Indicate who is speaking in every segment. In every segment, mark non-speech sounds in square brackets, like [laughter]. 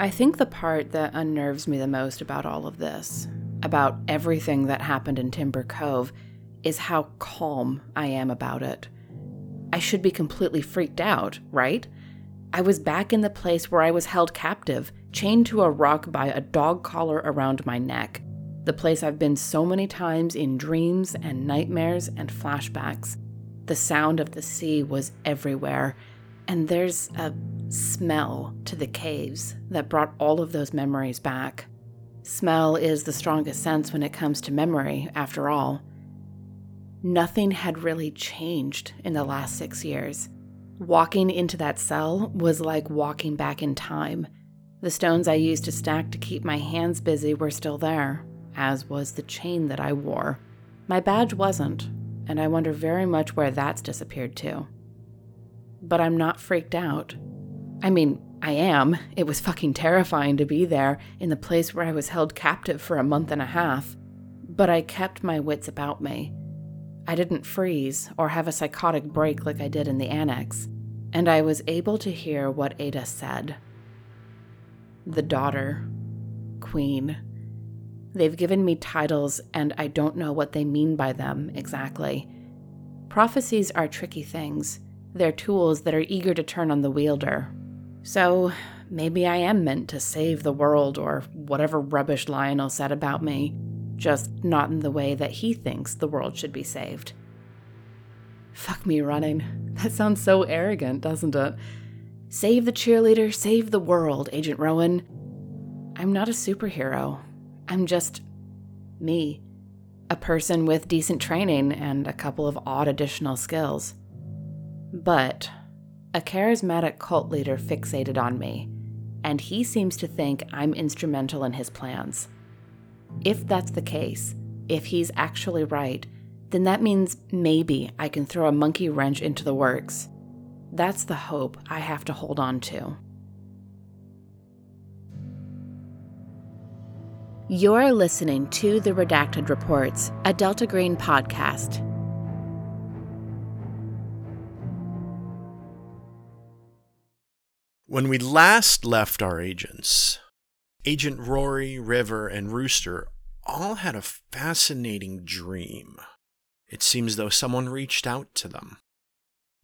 Speaker 1: I think the part that unnerves me the most about all of this, about everything that happened in Timber Cove, is how calm I am about it. I should be completely freaked out, right? I was back in the place where I was held captive, chained to a rock by a dog collar around my neck. The place I've been so many times in dreams and nightmares and flashbacks. The sound of the sea was everywhere, and there's a smell to the caves that brought all of those memories back. Smell is the strongest sense when it comes to memory, after all. Nothing had really changed in the last six years. Walking into that cell was like walking back in time. The stones I used to stack to keep my hands busy were still there, as was the chain that I wore. My badge wasn't, and I wonder very much where that's disappeared to. But I'm not freaked out. I mean, I am. It was fucking terrifying to be there in the place where I was held captive for a month and a half. But I kept my wits about me. I didn't freeze or have a psychotic break like I did in the annex, and I was able to hear what Ada said. The daughter, Queen. They've given me titles, and I don't know what they mean by them exactly. Prophecies are tricky things. They're tools that are eager to turn on the wielder. So, maybe I am meant to save the world or whatever rubbish Lionel said about me just not in the way that he thinks the world should be saved. Fuck me running. That sounds so arrogant, doesn't it? Save the cheerleader, save the world, Agent Rowan. I'm not a superhero. I'm just me. A person with decent training and a couple of odd additional skills. But a charismatic cult leader fixated on me, and he seems to think I'm instrumental in his plans. If that's the case, if he's actually right, then that means maybe I can throw a monkey wrench into the works. That's the hope I have to hold on to. You're listening to The Redacted Reports, a Delta Green podcast.
Speaker 2: When we last left our agents, Agent Rory, River, and Rooster all had a fascinating dream. It seems though someone reached out to them.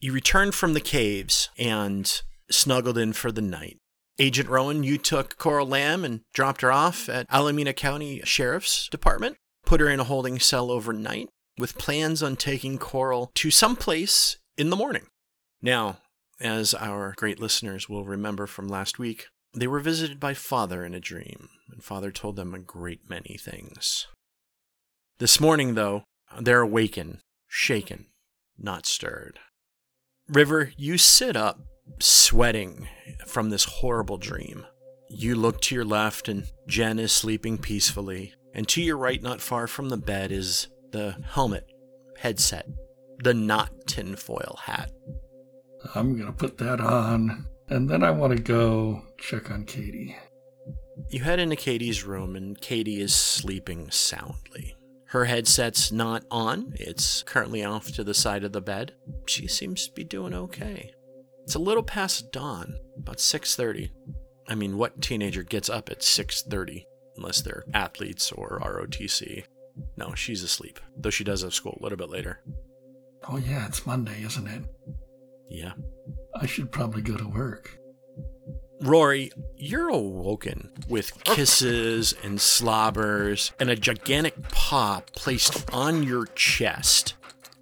Speaker 2: You returned from the caves and snuggled in for the night. Agent Rowan, you took Coral Lamb and dropped her off at Alameda County Sheriff's Department, put her in a holding cell overnight, with plans on taking Coral to some place in the morning. Now, as our great listeners will remember from last week, they were visited by Father in a dream, and Father told them a great many things. This morning, though, they're awakened, shaken, not stirred. River, you sit up, sweating from this horrible dream. You look to your left, and Jen is sleeping peacefully, and to your right, not far from the bed, is the helmet, headset, the not tinfoil hat.
Speaker 3: I'm gonna put that on and then I want to go check on Katie.
Speaker 2: You head into Katie's room, and Katie is sleeping soundly. Her headset's not on, it's currently off to the side of the bed. She seems to be doing okay. It's a little past dawn, about 6:30. I mean, what teenager gets up at 6:30 unless they're athletes or ROTC? No, she's asleep, though she does have school a little bit later.
Speaker 3: Oh yeah, it's Monday, isn't it?
Speaker 2: Yeah.
Speaker 3: I should probably go to work.
Speaker 2: Rory, you're awoken with kisses and slobbers and a gigantic paw placed on your chest.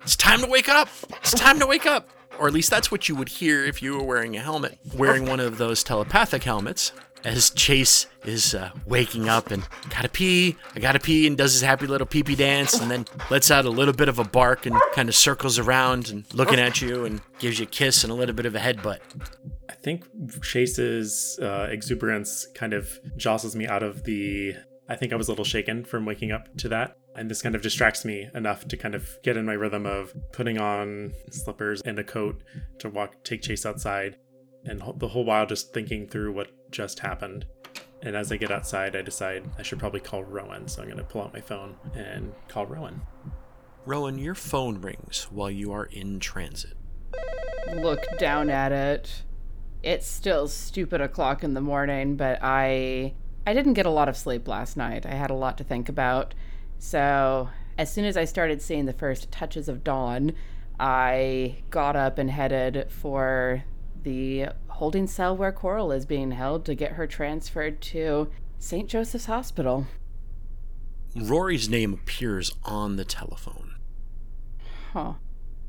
Speaker 2: It's time to wake up! It's time to wake up! Or at least that's what you would hear if you were wearing a helmet. Wearing oh. one of those telepathic helmets as Chase is uh, waking up and gotta pee, I gotta pee, and does his happy little pee pee dance, and then lets out a little bit of a bark and kind of circles around and looking at you and gives you a kiss and a little bit of a headbutt.
Speaker 4: I think Chase's uh, exuberance kind of jostles me out of the. I think I was a little shaken from waking up to that. And this kind of distracts me enough to kind of get in my rhythm of putting on slippers and a coat to walk, take Chase outside, and the whole while just thinking through what just happened. And as I get outside, I decide I should probably call Rowan. So I'm going to pull out my phone and call Rowan.
Speaker 2: Rowan, your phone rings while you are in transit.
Speaker 1: Look down at it. It's still stupid o'clock in the morning, but I I didn't get a lot of sleep last night. I had a lot to think about. So, as soon as I started seeing the first touches of dawn, I got up and headed for the holding cell where Coral is being held to get her transferred to St. Joseph's Hospital.
Speaker 2: Rory's name appears on the telephone.
Speaker 1: Huh.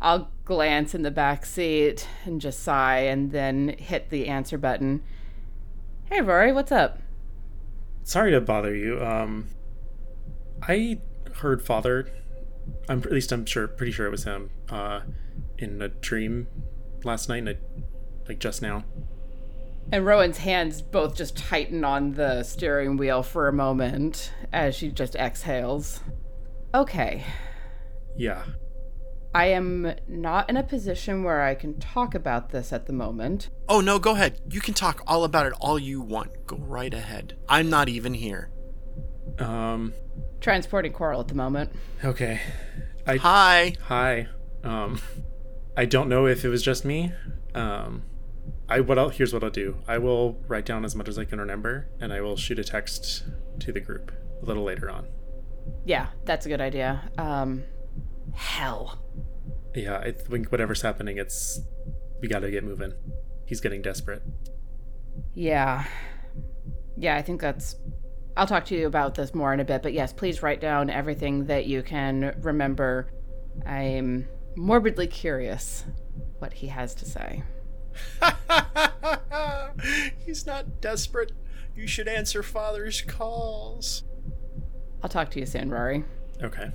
Speaker 1: I'll glance in the back seat and just sigh and then hit the answer button. Hey, Rory, what's up?
Speaker 4: Sorry to bother you. Um, I heard Father. I'm at least I'm sure, pretty sure it was him. Uh, in a dream last night, and I, like just now.
Speaker 1: And Rowan's hands both just tighten on the steering wheel for a moment as she just exhales. Okay.
Speaker 4: Yeah.
Speaker 1: I am not in a position where I can talk about this at the moment.
Speaker 2: Oh, no, go ahead. You can talk all about it all you want. Go right ahead. I'm not even here.
Speaker 4: Um.
Speaker 1: Transporting Coral at the moment.
Speaker 4: Okay. I
Speaker 2: Hi.
Speaker 4: hi. Um. I don't know if it was just me. Um. I what I'll here's what I'll do. I will write down as much as I can remember, and I will shoot a text to the group a little later on.
Speaker 1: Yeah, that's a good idea. Um, hell.
Speaker 4: Yeah, I think whatever's happening, it's we got to get moving. He's getting desperate.
Speaker 1: Yeah. Yeah, I think that's. I'll talk to you about this more in a bit, but yes, please write down everything that you can remember. I'm morbidly curious what he has to say. [laughs]
Speaker 2: He's not desperate. You should answer father's calls.
Speaker 1: I'll talk to you soon, Rory.
Speaker 4: Okay.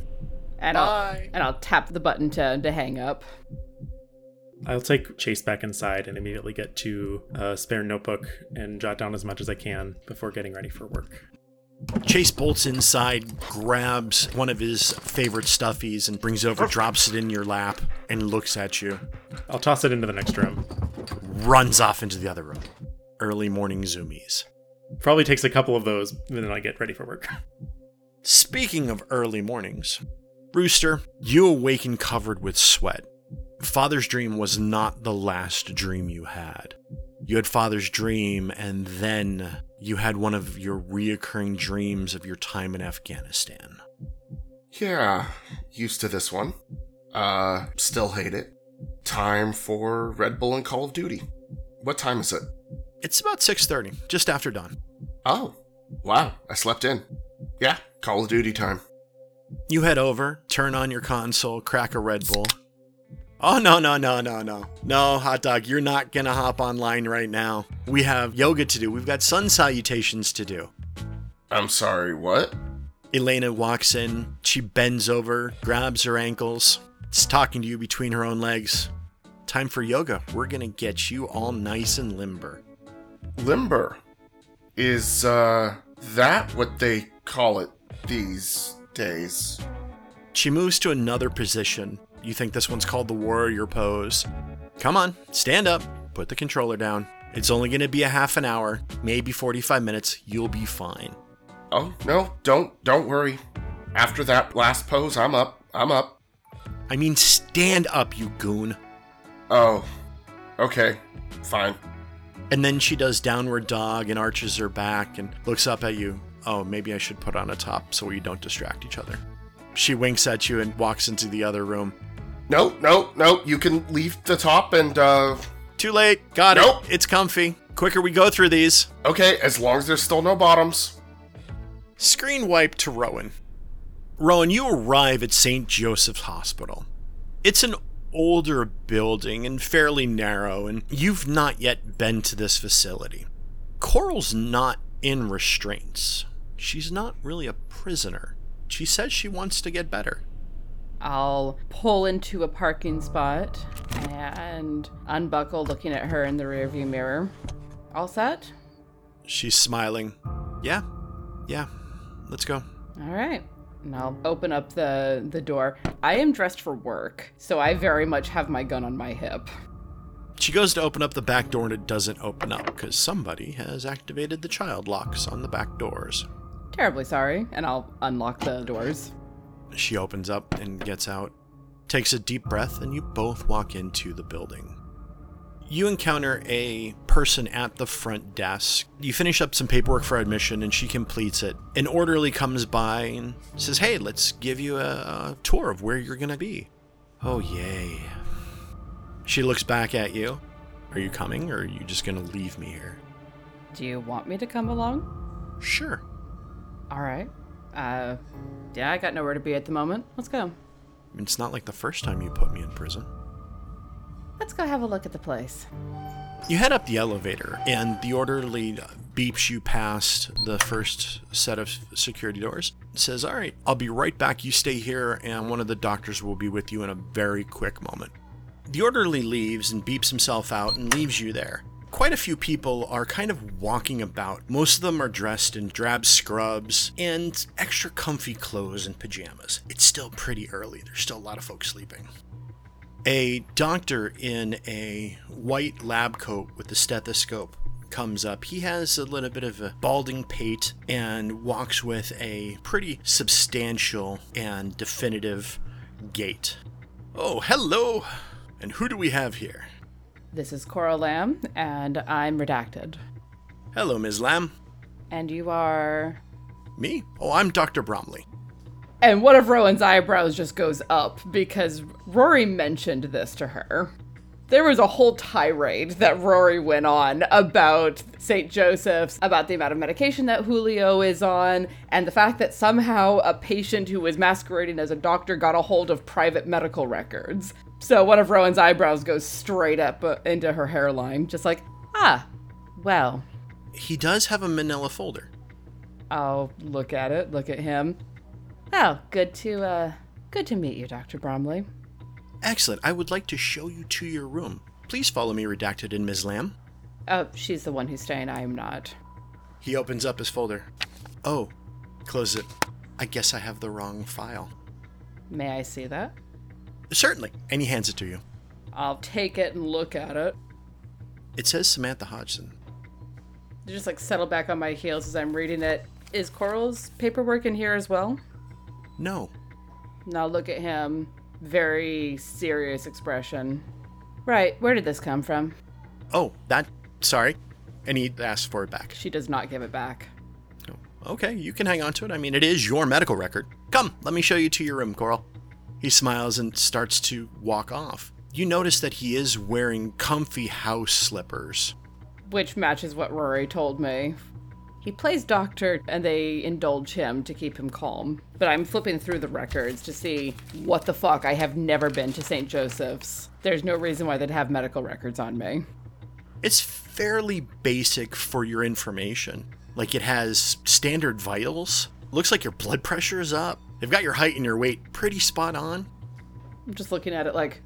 Speaker 1: And
Speaker 2: Bye.
Speaker 1: I'll and I'll tap the button to to hang up.
Speaker 4: I'll take Chase back inside and immediately get to a spare notebook and jot down as much as I can before getting ready for work.
Speaker 2: Chase bolts inside, grabs one of his favorite stuffies, and brings over, drops it in your lap, and looks at you.
Speaker 4: I'll toss it into the next room.
Speaker 2: Runs off into the other room. Early morning zoomies.
Speaker 4: Probably takes a couple of those, and then I get ready for work.
Speaker 2: Speaking of early mornings, Rooster, you awaken covered with sweat. Father's dream was not the last dream you had. You had Father's dream, and then you had one of your reoccurring dreams of your time in Afghanistan.
Speaker 5: Yeah, used to this one. Uh, still hate it. Time for Red Bull and Call of Duty. What time is it?
Speaker 2: It's about 6:30, just after dawn.
Speaker 5: Oh, wow, I slept in. Yeah, Call of Duty time.
Speaker 2: You head over, turn on your console, crack a Red Bull. Oh, no, no, no, no, no. No, hot dog, you're not gonna hop online right now. We have yoga to do, we've got sun salutations to do.
Speaker 5: I'm sorry, what?
Speaker 2: Elena walks in, she bends over, grabs her ankles, is talking to you between her own legs. Time for yoga. We're gonna get you all nice and limber.
Speaker 5: Limber. Is, uh, that what they call it these days?
Speaker 2: She moves to another position. You think this one's called the warrior pose. Come on, stand up, put the controller down. It's only gonna be a half an hour, maybe 45 minutes. You'll be fine.
Speaker 5: Oh, no, don't, don't worry. After that last pose, I'm up. I'm up.
Speaker 2: I mean, stand up, you goon.
Speaker 5: Oh, okay, fine.
Speaker 2: And then she does downward dog and arches her back and looks up at you. Oh, maybe I should put on a top so we don't distract each other. She winks at you and walks into the other room.
Speaker 5: No, no, no, you can leave the top and, uh,
Speaker 2: Too late. Got it.
Speaker 5: Nope.
Speaker 2: it. It's comfy. Quicker we go through these.
Speaker 5: okay, as long as there's still no bottoms.
Speaker 2: Screen wipe to Rowan. Rowan, you arrive at St. Joseph's Hospital. It's an older building and fairly narrow, and you've not yet been to this facility. Coral's not in restraints. She's not really a prisoner. She says she wants to get better.
Speaker 1: I'll pull into a parking spot and unbuckle, looking at her in the rearview mirror. All set?
Speaker 2: She's smiling. Yeah, yeah, let's go.
Speaker 1: All right. And I'll open up the the door. I am dressed for work, so I very much have my gun on my hip.
Speaker 2: She goes to open up the back door and it doesn't open up because somebody has activated the child locks on the back doors.
Speaker 1: Terribly sorry, and I'll unlock the doors.
Speaker 2: She opens up and gets out, takes a deep breath, and you both walk into the building. You encounter a person at the front desk. You finish up some paperwork for admission and she completes it. An orderly comes by and says, Hey, let's give you a, a tour of where you're going to be. Oh, yay. She looks back at you. Are you coming or are you just going to leave me here?
Speaker 1: Do you want me to come along?
Speaker 2: Sure.
Speaker 1: All right. Uh, yeah, I got nowhere to be at the moment. Let's go.
Speaker 2: It's not like the first time you put me in prison.
Speaker 1: Let's go have a look at the place.
Speaker 2: You head up the elevator, and the orderly beeps you past the first set of security doors. Says, All right, I'll be right back. You stay here, and one of the doctors will be with you in a very quick moment. The orderly leaves and beeps himself out and leaves you there. Quite a few people are kind of walking about. Most of them are dressed in drab scrubs and extra comfy clothes and pajamas. It's still pretty early, there's still a lot of folks sleeping. A doctor in a white lab coat with a stethoscope comes up. He has a little bit of a balding pate and walks with a pretty substantial and definitive gait. Oh, hello! And who do we have here?
Speaker 1: This is Coral Lamb, and I'm redacted.
Speaker 2: Hello, Ms. Lamb.
Speaker 1: And you are.
Speaker 2: Me? Oh, I'm Dr. Bromley.
Speaker 1: And one of Rowan's eyebrows just goes up because Rory mentioned this to her. There was a whole tirade that Rory went on about St. Joseph's, about the amount of medication that Julio is on, and the fact that somehow a patient who was masquerading as a doctor got a hold of private medical records. So one of Rowan's eyebrows goes straight up uh, into her hairline, just like, ah, well,
Speaker 2: He does have a manila folder.
Speaker 1: I'll look at it, look at him. Oh, good to, uh, good to meet you, Dr. Bromley.
Speaker 2: Excellent. I would like to show you to your room. Please follow me, redacted in Ms. Lamb.
Speaker 1: Oh, she's the one who's staying, I am not.
Speaker 2: He opens up his folder. Oh, close it. I guess I have the wrong file.
Speaker 1: May I see that?
Speaker 2: Certainly. And he hands it to you.
Speaker 1: I'll take it and look at it.
Speaker 2: It says Samantha Hodgson.
Speaker 1: Just like settle back on my heels as I'm reading it. Is Coral's paperwork in here as well?
Speaker 2: No.
Speaker 1: Now look at him. Very serious expression. Right, where did this come from?
Speaker 2: Oh, that. Sorry. And he asks for it back.
Speaker 1: She does not give it back.
Speaker 2: Oh, Okay, you can hang on to it. I mean, it is your medical record. Come, let me show you to your room, Coral. He smiles and starts to walk off. You notice that he is wearing comfy house slippers.
Speaker 1: Which matches what Rory told me. He plays doctor and they indulge him to keep him calm. But I'm flipping through the records to see what the fuck. I have never been to St. Joseph's. There's no reason why they'd have medical records on me.
Speaker 2: It's fairly basic for your information. Like it has standard vitals. Looks like your blood pressure is up. They've got your height and your weight pretty spot on.
Speaker 1: I'm just looking at it like,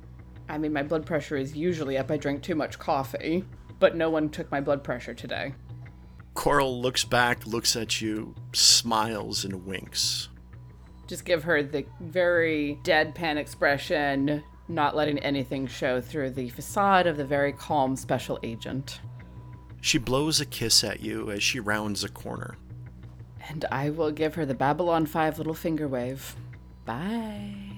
Speaker 1: I mean, my blood pressure is usually up. I drink too much coffee, but no one took my blood pressure today.
Speaker 2: Coral looks back, looks at you, smiles, and winks.
Speaker 1: Just give her the very deadpan expression, not letting anything show through the facade of the very calm special agent.
Speaker 2: She blows a kiss at you as she rounds a corner.
Speaker 1: And I will give her the Babylon 5 little finger wave. Bye.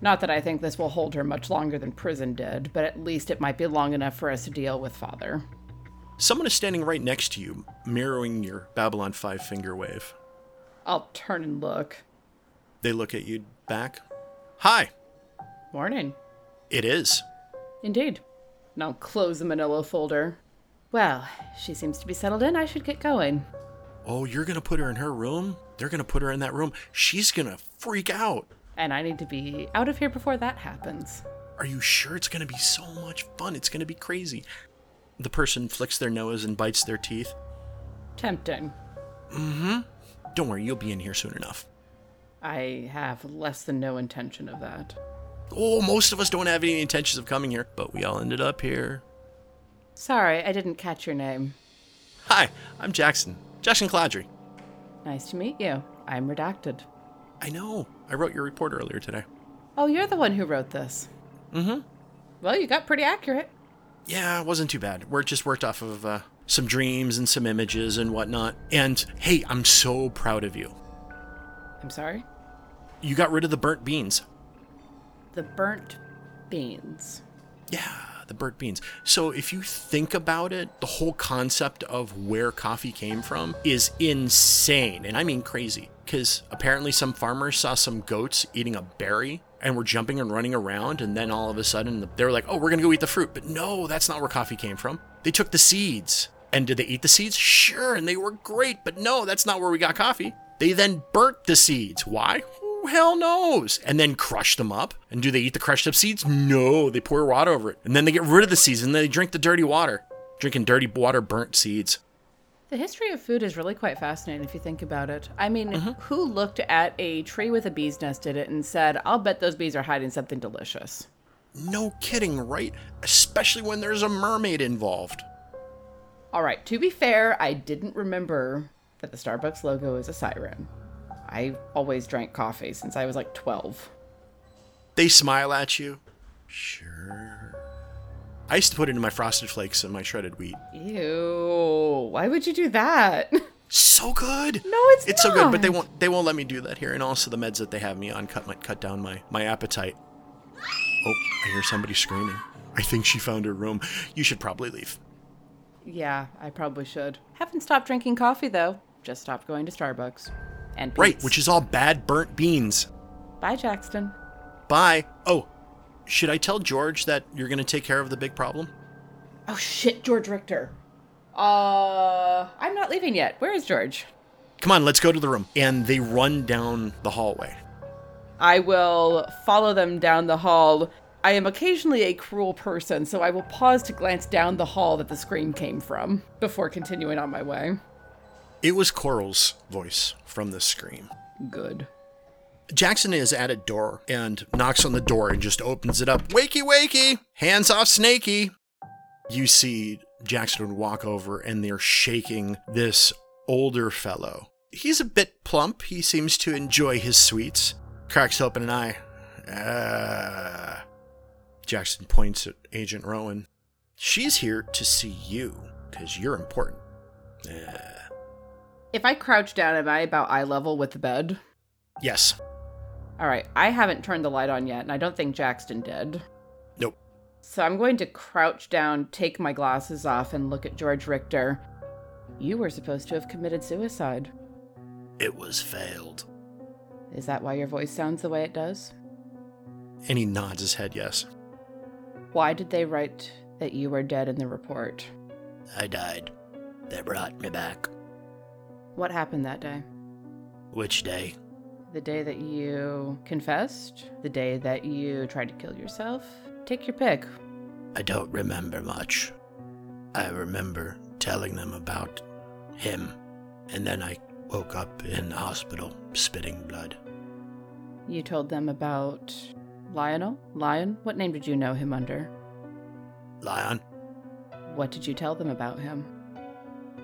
Speaker 1: Not that I think this will hold her much longer than prison did, but at least it might be long enough for us to deal with father.
Speaker 2: Someone is standing right next to you, mirroring your Babylon 5 finger wave.
Speaker 1: I'll turn and look.
Speaker 2: They look at you back. Hi,
Speaker 1: Morning.
Speaker 2: it is.
Speaker 1: Indeed. Now close the manila folder. Well, she seems to be settled in. I should get going.
Speaker 2: Oh, you're gonna put her in her room? They're gonna put her in that room. She's gonna freak out.
Speaker 1: And I need to be out of here before that happens.
Speaker 2: Are you sure it's gonna be so much fun? It's gonna be crazy. The person flicks their nose and bites their teeth.
Speaker 1: Tempting. Mm hmm.
Speaker 2: Don't worry, you'll be in here soon enough.
Speaker 1: I have less than no intention of that.
Speaker 2: Oh, most of us don't have any intentions of coming here, but we all ended up here.
Speaker 1: Sorry, I didn't catch your name.
Speaker 2: Hi, I'm Jackson. Jackson Cladry.
Speaker 1: Nice to meet you. I'm redacted.
Speaker 2: I know. I wrote your report earlier today.
Speaker 1: Oh, you're the one who wrote this.
Speaker 2: Mm-hmm.
Speaker 1: Well, you got pretty accurate.
Speaker 2: Yeah, it wasn't too bad. We're just worked off of uh, some dreams and some images and whatnot. And hey, I'm so proud of you.
Speaker 1: I'm sorry?
Speaker 2: You got rid of the burnt beans.
Speaker 1: The burnt beans.
Speaker 2: Yeah, the burnt beans. So if you think about it, the whole concept of where coffee came from is insane. And I mean crazy. Because apparently some farmers saw some goats eating a berry and were jumping and running around. And then all of a sudden they were like, oh, we're going to go eat the fruit. But no, that's not where coffee came from. They took the seeds. And did they eat the seeds? Sure. And they were great. But no, that's not where we got coffee. They then burnt the seeds. Why? Who hell knows? And then crushed them up. And do they eat the crushed up seeds? No, they pour water over it. And then they get rid of the seeds and they drink the dirty water. Drinking dirty water, burnt seeds.
Speaker 1: The history of food is really quite fascinating if you think about it. I mean, mm-hmm. who looked at a tree with a bee's nest in it and said, I'll bet those bees are hiding something delicious?
Speaker 2: No kidding, right? Especially when there's a mermaid involved.
Speaker 1: All right, to be fair, I didn't remember that the Starbucks logo is a siren. I always drank coffee since I was like 12.
Speaker 2: They smile at you. Sure. I used to put it in my frosted flakes and my shredded wheat.
Speaker 1: Ew, why would you do that? [laughs]
Speaker 2: So good.
Speaker 1: No, it's
Speaker 2: It's so good, but they won't they won't let me do that here. And also the meds that they have me on cut might cut down my my appetite. Oh, I hear somebody screaming. I think she found her room. You should probably leave.
Speaker 1: Yeah, I probably should. Haven't stopped drinking coffee though. Just stopped going to Starbucks. And
Speaker 2: Right, which is all bad burnt beans.
Speaker 1: Bye, Jackson.
Speaker 2: Bye. Oh, should I tell George that you're going to take care of the big problem?
Speaker 1: Oh shit, George Richter. Uh, I'm not leaving yet. Where is George?
Speaker 2: Come on, let's go to the room. And they run down the hallway.
Speaker 1: I will follow them down the hall. I am occasionally a cruel person, so I will pause to glance down the hall that the scream came from before continuing on my way.
Speaker 2: It was Coral's voice from the scream.
Speaker 1: Good.
Speaker 2: Jackson is at a door and knocks on the door and just opens it up. Wakey, wakey! Hands off, Snakey! You see Jackson walk over and they're shaking this older fellow. He's a bit plump. He seems to enjoy his sweets. Cracks open an eye. Ah. Jackson points at Agent Rowan. She's here to see you because you're important. Ah.
Speaker 1: If I crouch down, am I about eye level with the bed?
Speaker 2: yes.
Speaker 1: All right, I haven't turned the light on yet, and I don't think Jackson did.
Speaker 2: Nope.
Speaker 1: So I'm going to crouch down, take my glasses off, and look at George Richter. You were supposed to have committed suicide.
Speaker 2: It was failed.
Speaker 1: Is that why your voice sounds the way it does?
Speaker 2: And he nods his head yes.
Speaker 1: Why did they write that you were dead in the report?
Speaker 2: I died. They brought me back.
Speaker 1: What happened that day?
Speaker 2: Which day?
Speaker 1: The day that you confessed? The day that you tried to kill yourself? Take your pick.
Speaker 2: I don't remember much. I remember telling them about him, and then I woke up in the hospital spitting blood.
Speaker 1: You told them about Lionel? Lion? What name did you know him under?
Speaker 2: Lion,
Speaker 1: What did you tell them about him?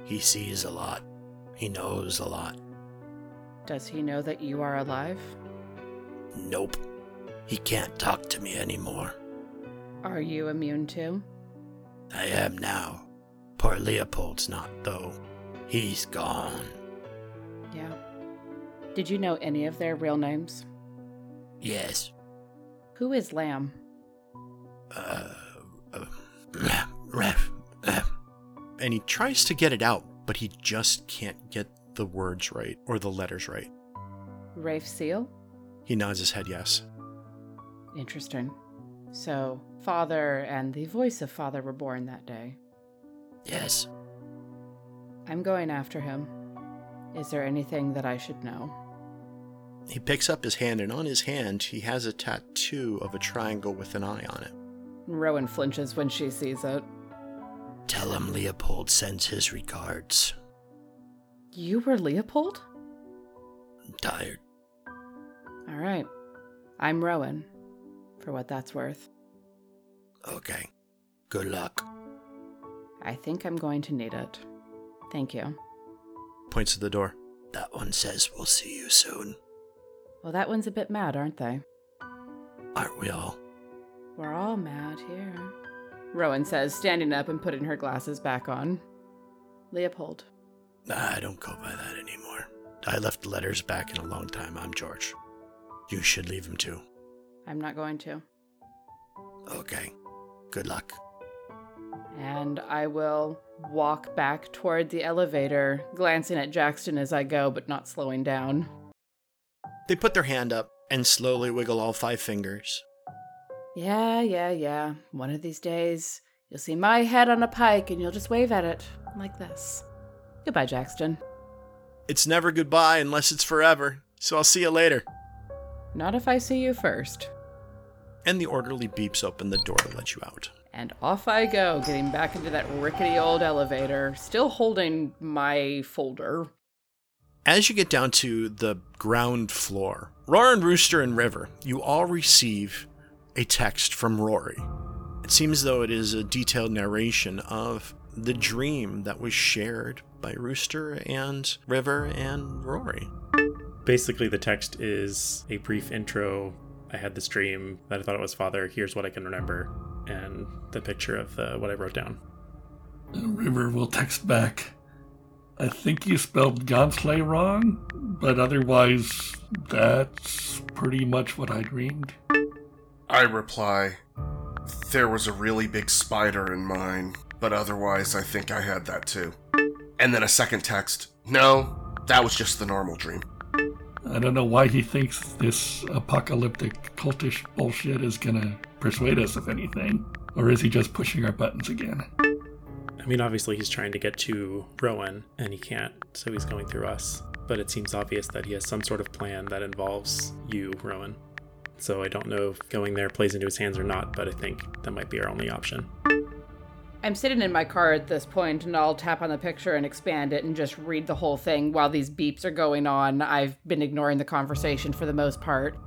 Speaker 2: he sees a lot. He knows a lot.
Speaker 1: Does he know that you are alive?
Speaker 2: Nope. He can't talk to me anymore.
Speaker 1: Are you immune to?
Speaker 2: I am now. Poor Leopold's not, though. He's gone.
Speaker 1: Yeah. Did you know any of their real names?
Speaker 2: Yes.
Speaker 1: Who is Lamb?
Speaker 2: uh, uh, and he tries to get it out, but he just can't get the words right or the letters right.
Speaker 1: Rafe Seal?
Speaker 2: He nods his head yes.
Speaker 1: Interesting. So, Father and the voice of Father were born that day.
Speaker 2: Yes.
Speaker 1: I'm going after him. Is there anything that I should know?
Speaker 2: He picks up his hand, and on his hand, he has a tattoo of a triangle with an eye on it.
Speaker 1: Rowan flinches when she sees it.
Speaker 2: Tell him Leopold sends his regards.
Speaker 1: You were Leopold?
Speaker 2: I'm tired.
Speaker 1: All right. I'm Rowan, for what that's worth.
Speaker 2: Okay. Good luck.
Speaker 1: I think I'm going to need it. Thank you.
Speaker 2: Points to the door. That one says we'll see you soon.
Speaker 1: Well, that one's a bit mad, aren't they?
Speaker 2: Aren't we all?
Speaker 1: We're all mad here. Rowan says, standing up and putting her glasses back on. Leopold,
Speaker 2: Nah, I don't go by that anymore. I left letters back in a long time. I'm George. You should leave him too.
Speaker 1: I'm not going to.
Speaker 2: Okay. Good luck.
Speaker 1: And I will walk back toward the elevator, glancing at Jackson as I go, but not slowing down.
Speaker 2: They put their hand up and slowly wiggle all five fingers.
Speaker 1: Yeah, yeah, yeah. One of these days, you'll see my head on a pike and you'll just wave at it like this. Goodbye, Jackson.
Speaker 2: It's never goodbye unless it's forever, so I'll see you later.
Speaker 1: Not if I see you first.
Speaker 2: And the orderly beeps open the door to let you out.
Speaker 1: And off I go, getting back into that rickety old elevator, still holding my folder.
Speaker 2: As you get down to the ground floor, Rowan, Rooster, and River, you all receive a text from Rory. It seems though it is a detailed narration of the dream that was shared by Rooster and River and Rory.
Speaker 4: Basically, the text is a brief intro. I had this dream that I thought it was father. Here's what I can remember, and the picture of the, what I wrote down.
Speaker 3: River will text back. I think you spelled Gonsley wrong, but otherwise, that's pretty much what I dreamed.
Speaker 5: I reply, There was a really big spider in mine, but otherwise, I think I had that too. And then a second text, No, that was just the normal dream.
Speaker 3: I don't know why he thinks this apocalyptic cultish bullshit is gonna persuade us of anything. Or is he just pushing our buttons again?
Speaker 4: I mean, obviously, he's trying to get to Rowan, and he can't, so he's going through us. But it seems obvious that he has some sort of plan that involves you, Rowan. So I don't know if going there plays into his hands or not, but I think that might be our only option.
Speaker 1: I'm sitting in my car at this point, and I'll tap on the picture and expand it and just read the whole thing while these beeps are going on. I've been ignoring the conversation for the most part.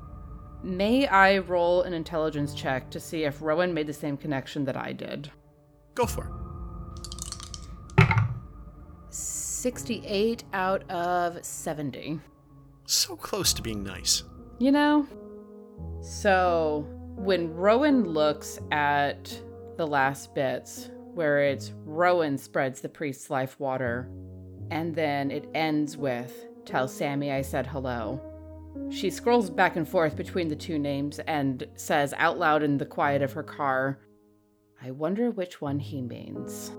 Speaker 1: May I roll an intelligence check to see if Rowan made the same connection that I did?
Speaker 2: Go for it.
Speaker 1: 68 out of 70.
Speaker 2: So close to being nice.
Speaker 1: You know? So, when Rowan looks at the last bits, where it's Rowan spreads the priest's life water, and then it ends with, Tell Sammy I said hello. She scrolls back and forth between the two names and says out loud in the quiet of her car, I wonder which one he means.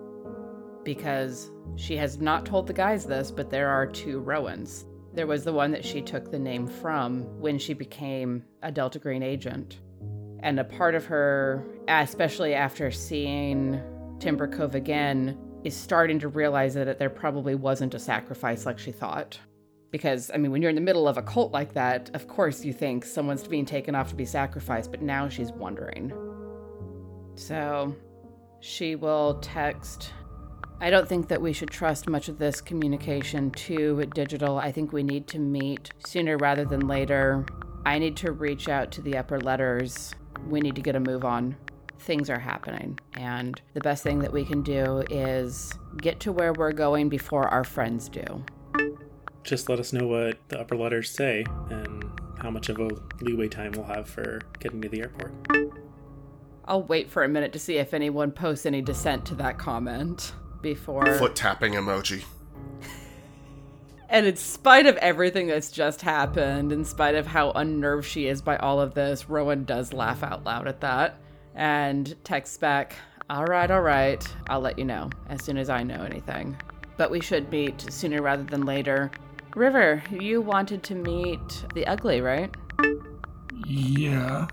Speaker 1: Because she has not told the guys this, but there are two Rowans. There was the one that she took the name from when she became a Delta Green agent. And a part of her, especially after seeing Timber Cove again, is starting to realize that there probably wasn't a sacrifice like she thought. Because, I mean, when you're in the middle of a cult like that, of course you think someone's being taken off to be sacrificed, but now she's wondering. So, she will text. I don't think that we should trust much of this communication to digital. I think we need to meet sooner rather than later. I need to reach out to the upper letters. We need to get a move on. Things are happening. And the best thing that we can do is get to where we're going before our friends do.
Speaker 4: Just let us know what the upper letters say and how much of a leeway time we'll have for getting to the airport.
Speaker 1: I'll wait for a minute to see if anyone posts any dissent to that comment before.
Speaker 5: Foot tapping emoji.
Speaker 1: And in spite of everything that's just happened, in spite of how unnerved she is by all of this, Rowan does laugh out loud at that and texts back, All right, all right, I'll let you know as soon as I know anything. But we should meet sooner rather than later. River, you wanted to meet the ugly, right?
Speaker 3: Yeah.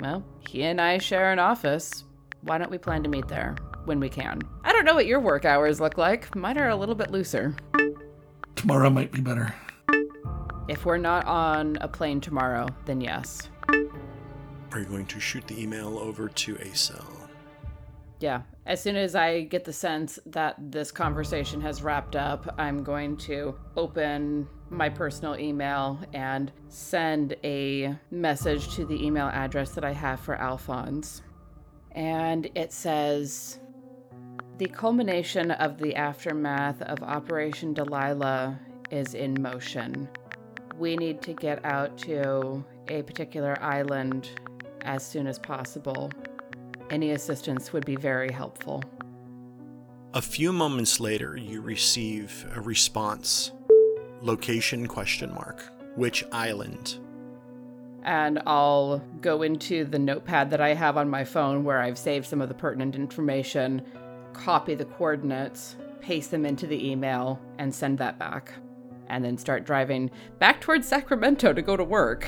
Speaker 1: Well, he and I share an office. Why don't we plan to meet there when we can? I don't know what your work hours look like. Mine are a little bit looser.
Speaker 3: Tomorrow might be better.
Speaker 1: If we're not on a plane tomorrow, then yes.
Speaker 2: Are you going to shoot the email over to Acel?
Speaker 1: Yeah. As soon as I get the sense that this conversation has wrapped up, I'm going to open my personal email and send a message to the email address that I have for Alphonse. And it says The culmination of the aftermath of Operation Delilah is in motion. We need to get out to a particular island as soon as possible. Any assistance would be very helpful.
Speaker 2: A few moments later, you receive a response. Location question mark. Which island?
Speaker 1: and I'll go into the notepad that I have on my phone where I've saved some of the pertinent information, copy the coordinates, paste them into the email, and send that back. And then start driving back towards Sacramento to go to work.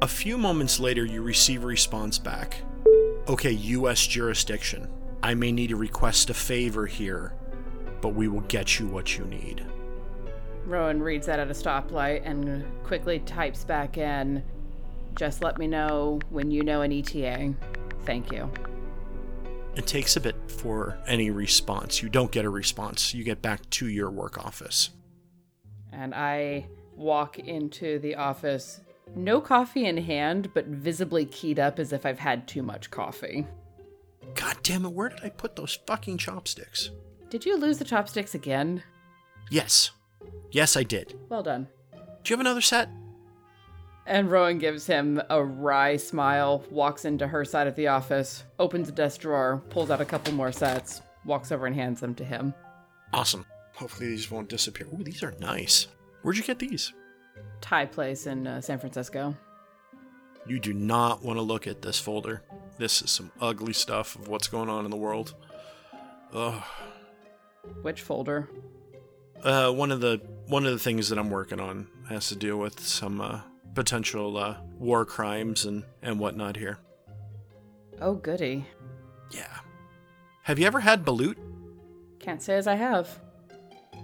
Speaker 2: A few moments later, you receive a response back. Okay, U.S. jurisdiction. I may need to request a favor here, but we will get you what you need.
Speaker 1: Rowan reads that at a stoplight and quickly types back in Just let me know when you know an ETA. Thank you.
Speaker 2: It takes a bit for any response. You don't get a response. You get back to your work office.
Speaker 1: And I walk into the office, no coffee in hand, but visibly keyed up as if I've had too much coffee.
Speaker 2: God damn it, where did I put those fucking chopsticks?
Speaker 1: Did you lose the chopsticks again?
Speaker 2: Yes. Yes, I did.
Speaker 1: Well done.
Speaker 2: Do you have another set?
Speaker 1: And Rowan gives him a wry smile, walks into her side of the office, opens a desk drawer, pulls out a couple more sets, walks over and hands them to him.
Speaker 2: Awesome. Hopefully these won't disappear. Ooh, these are nice. Where'd you get these?
Speaker 1: Thai place in uh, San Francisco.
Speaker 2: You do not want to look at this folder. This is some ugly stuff of what's going on in the world. Ugh.
Speaker 1: Which folder?
Speaker 2: Uh, one of the one of the things that I'm working on has to deal with some uh, potential uh, war crimes and and whatnot here.
Speaker 1: Oh, goody.
Speaker 2: Yeah. Have you ever had balut?
Speaker 1: Can't say as I have.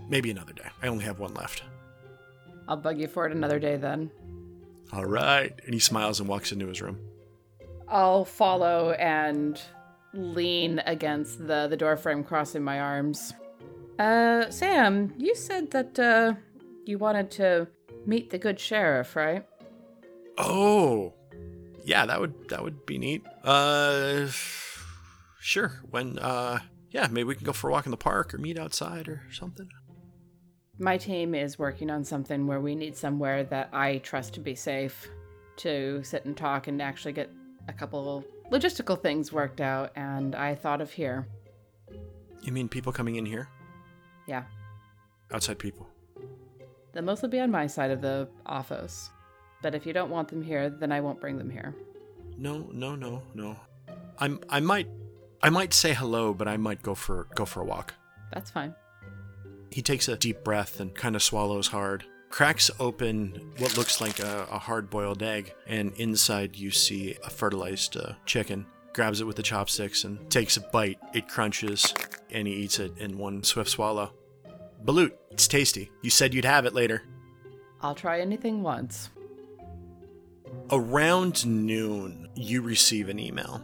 Speaker 2: Maybe another day. I only have one left.
Speaker 1: I'll bug you for it another day then.
Speaker 2: All right. And he smiles and walks into his room.
Speaker 1: I'll follow and lean against the, the door frame, crossing my arms. Uh, Sam, you said that, uh, you wanted to meet the good sheriff, right?
Speaker 2: Oh, yeah, that would that would be neat. Uh, sure. When uh, yeah, maybe we can go for a walk in the park or meet outside or something.
Speaker 1: My team is working on something where we need somewhere that I trust to be safe to sit and talk and actually get a couple logistical things worked out, and I thought of here.
Speaker 2: You mean people coming in here?
Speaker 1: Yeah,
Speaker 2: Outside people.
Speaker 1: they'll mostly be on my side of the office. But if you don't want them here, then I won't bring them here.
Speaker 2: No, no, no, no. I'm I might I might say hello, but I might go for go for a walk.
Speaker 1: That's fine.
Speaker 2: He takes a deep breath and kind of swallows hard. Cracks open what looks like a, a hard boiled egg, and inside you see a fertilized uh, chicken. Grabs it with the chopsticks and takes a bite. It crunches, and he eats it in one swift swallow. Balut, it's tasty. You said you'd have it later.
Speaker 1: I'll try anything once.
Speaker 2: Around noon, you receive an email.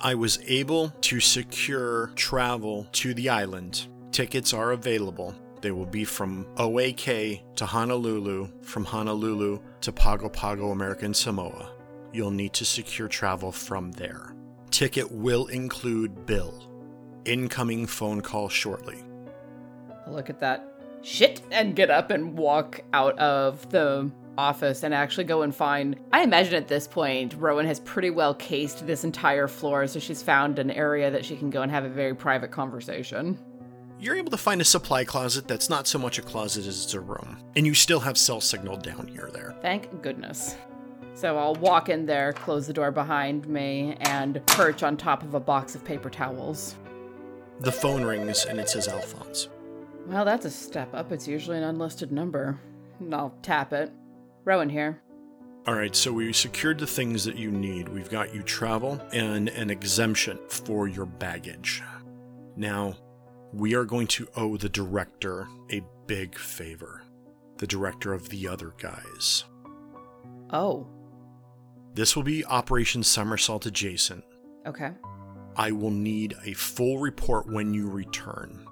Speaker 2: I was able to secure travel to the island. Tickets are available. They will be from OAK to Honolulu, from Honolulu to Pago Pago, American Samoa. You'll need to secure travel from there. Ticket will include bill. Incoming phone call shortly.
Speaker 1: Look at that shit and get up and walk out of the office and actually go and find. I imagine at this point, Rowan has pretty well cased this entire floor, so she's found an area that she can go and have a very private conversation.
Speaker 2: You're able to find a supply closet that's not so much a closet as it's a room, and you still have cell signal down here there.
Speaker 1: Thank goodness. So I'll walk in there, close the door behind me, and perch on top of a box of paper towels.
Speaker 2: The phone rings and it says Alphonse.
Speaker 1: Well, that's a step up. It's usually an unlisted number. And I'll tap it. Rowan here.
Speaker 2: All right, so we secured the things that you need. We've got you travel and an exemption for your baggage. Now, we are going to owe the director a big favor. The director of the other guys.
Speaker 1: Oh,
Speaker 2: This will be Operation Somersault adjacent.
Speaker 1: okay.
Speaker 2: I will need a full report when you return.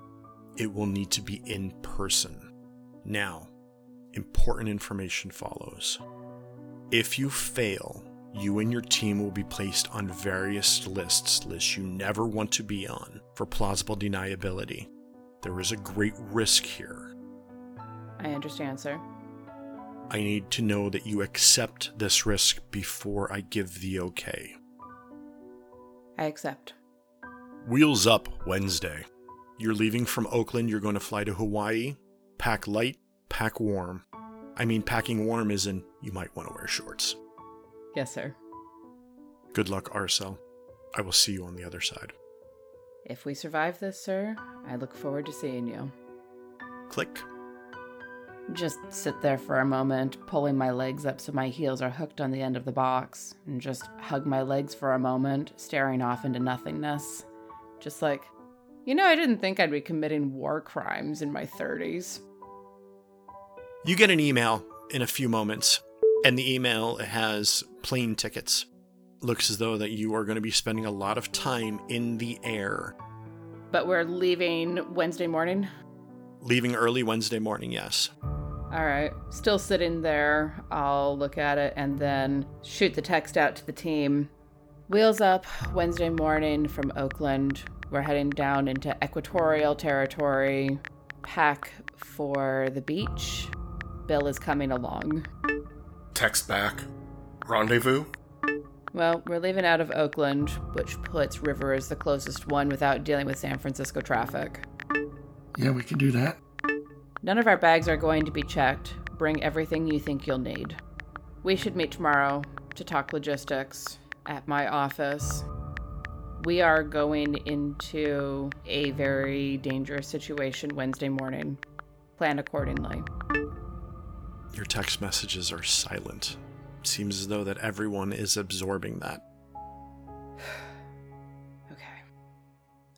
Speaker 2: It will need to be in person. Now, important information follows. If you fail, you and your team will be placed on various lists, lists you never want to be on, for plausible deniability. There is a great risk here.
Speaker 1: I understand, sir.
Speaker 2: I need to know that you accept this risk before I give the okay.
Speaker 1: I accept.
Speaker 2: Wheels up Wednesday. You're leaving from Oakland, you're going to fly to Hawaii. Pack light, pack warm. I mean, packing warm is in you might want to wear shorts.
Speaker 1: Yes, sir.
Speaker 2: Good luck, R Cell. I will see you on the other side.
Speaker 1: If we survive this, sir, I look forward to seeing you.
Speaker 2: Click.
Speaker 1: Just sit there for a moment, pulling my legs up so my heels are hooked on the end of the box, and just hug my legs for a moment, staring off into nothingness. Just like, you know, I didn't think I'd be committing war crimes in my 30s.
Speaker 2: You get an email in a few moments, and the email has plane tickets. Looks as though that you are going to be spending a lot of time in the air.
Speaker 1: But we're leaving Wednesday morning?
Speaker 2: Leaving early Wednesday morning, yes.
Speaker 1: All right. Still sitting there. I'll look at it and then shoot the text out to the team. Wheels up Wednesday morning from Oakland. We're heading down into equatorial territory. Pack for the beach. Bill is coming along.
Speaker 5: Text back. Rendezvous?
Speaker 1: Well, we're leaving out of Oakland, which puts River as the closest one without dealing with San Francisco traffic.
Speaker 3: Yeah, we can do that.
Speaker 1: None of our bags are going to be checked. Bring everything you think you'll need. We should meet tomorrow to talk logistics at my office. We are going into a very dangerous situation Wednesday morning. Plan accordingly.
Speaker 2: Your text messages are silent. Seems as though that everyone is absorbing that. [sighs]
Speaker 1: Okay.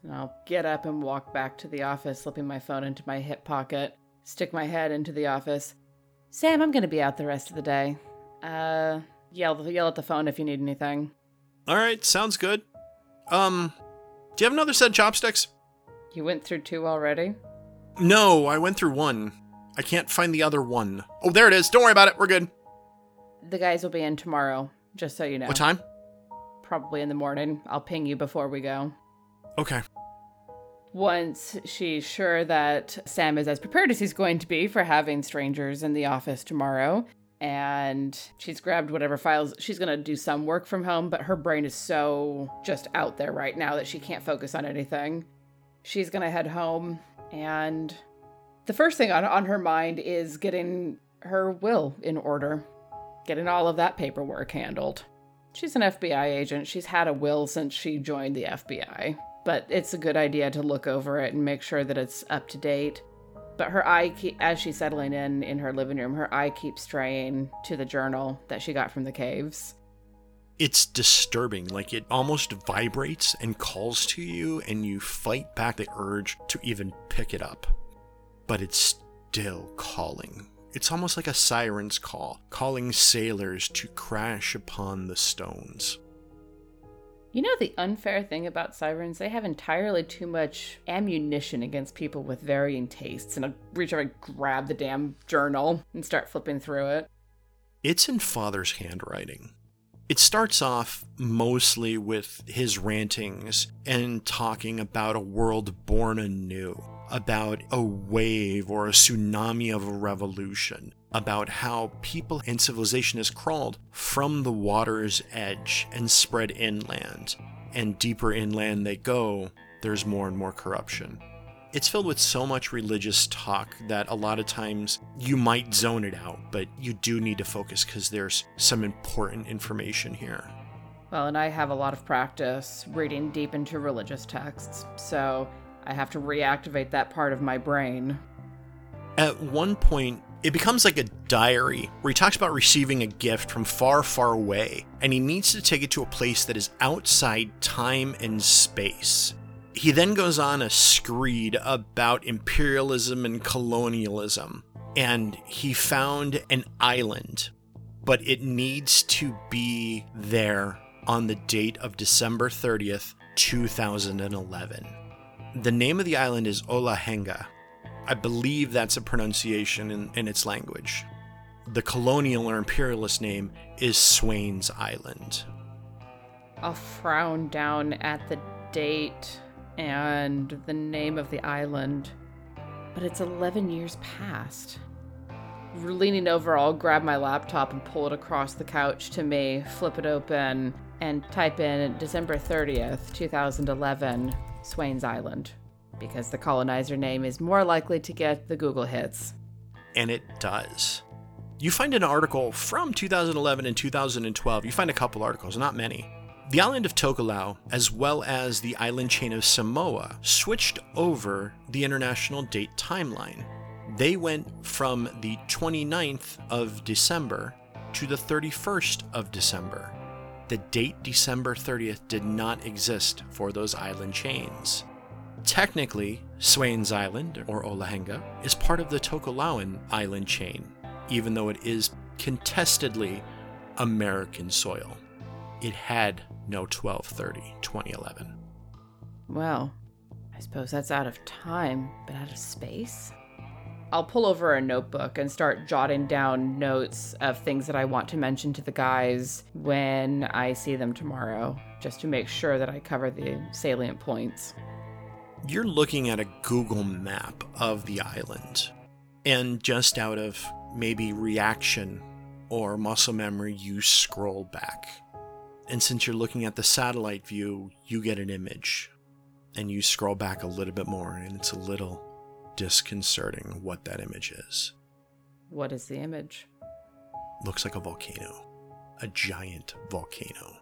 Speaker 1: And I'll get up and walk back to the office, slipping my phone into my hip pocket, stick my head into the office. Sam, I'm going to be out the rest of the day. Uh, yell, yell at the phone if you need anything.
Speaker 2: All right, sounds good. Um, do you have another set of chopsticks?
Speaker 1: You went through two already?
Speaker 2: No, I went through one. I can't find the other one. Oh, there it is. Don't worry about it. We're good.
Speaker 1: The guys will be in tomorrow, just so you know.
Speaker 2: What time?
Speaker 1: Probably in the morning. I'll ping you before we go.
Speaker 2: Okay.
Speaker 1: Once she's sure that Sam is as prepared as he's going to be for having strangers in the office tomorrow, and she's grabbed whatever files she's going to do some work from home, but her brain is so just out there right now that she can't focus on anything. She's going to head home, and the first thing on, on her mind is getting her will in order, getting all of that paperwork handled. She's an FBI agent. She's had a will since she joined the FBI, but it's a good idea to look over it and make sure that it's up to date. But her eye, keep, as she's settling in in her living room, her eye keeps straying to the journal that she got from the caves.
Speaker 2: It's disturbing. Like it almost vibrates and calls to you, and you fight back the urge to even pick it up. But it's still calling. It's almost like a siren's call, calling sailors to crash upon the stones.
Speaker 1: You know the unfair thing about sirens? They have entirely too much ammunition against people with varying tastes. And I reach over and grab the damn journal and start flipping through it.
Speaker 2: It's in Father's handwriting. It starts off mostly with his rantings and talking about a world born anew, about a wave or a tsunami of a revolution, about how people and civilization has crawled from the water's edge and spread inland. And deeper inland they go, there's more and more corruption. It's filled with so much religious talk that a lot of times you might zone it out, but you do need to focus because there's some important information here.
Speaker 1: Well, and I have a lot of practice reading deep into religious texts, so I have to reactivate that part of my brain.
Speaker 2: At one point, it becomes like a diary where he talks about receiving a gift from far, far away, and he needs to take it to a place that is outside time and space. He then goes on a screed about imperialism and colonialism, and he found an island, but it needs to be there on the date of December 30th, 2011. The name of the island is Olahenga. I believe that's a pronunciation in, in its language. The colonial or imperialist name is Swain's Island.
Speaker 1: I'll frown down at the date and the name of the island, but it's 11 years past. Leaning over, I'll grab my laptop and pull it across the couch to me, flip it open, and type in December 30th, 2011, Swain's Island, because the colonizer name is more likely to get the Google hits.
Speaker 2: And it does. you find an article from 2011 and 2012. You find a couple articles, not many. The island of Tokelau, as well as the island chain of Samoa, switched over the international date timeline. They went from the 29th of December to the 31st of December. The date December 30th did not exist for those island chains. Technically, Swains Island, or Olahenga, is part of the Tokelauan island chain, even though it is contestedly American soil. It had no 1230 2011.
Speaker 1: Well, I suppose that's out of time, but out of space? I'll pull over a notebook and start jotting down notes of things that I want to mention to the guys when I see them tomorrow, just to make sure that I cover the salient points.
Speaker 2: You're looking at a Google map of the island, and just out of maybe reaction or muscle memory, you scroll back. And since you're looking at the satellite view, you get an image. And you scroll back a little bit more, and it's a little disconcerting what that image is.
Speaker 1: What is the image?
Speaker 2: Looks like a volcano, a giant volcano.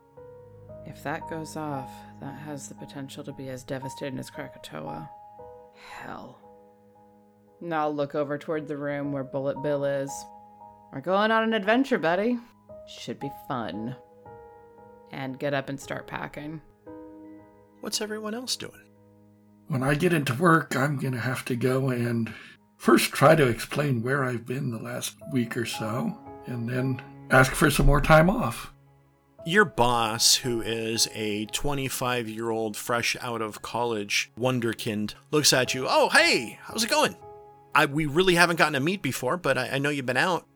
Speaker 1: If that goes off, that has the potential to be as devastating as Krakatoa. Hell. Now I'll look over toward the room where Bullet Bill is. We're going on an adventure, buddy. Should be fun. And get up and start packing.
Speaker 2: What's everyone else doing?
Speaker 3: When I get into work, I'm going to have to go and first try to explain where I've been the last week or so, and then ask for some more time off.
Speaker 2: Your boss, who is a 25 year old fresh out of college wonderkind, looks at you. Oh, hey, how's it going? I, we really haven't gotten to meet before, but I, I know you've been out.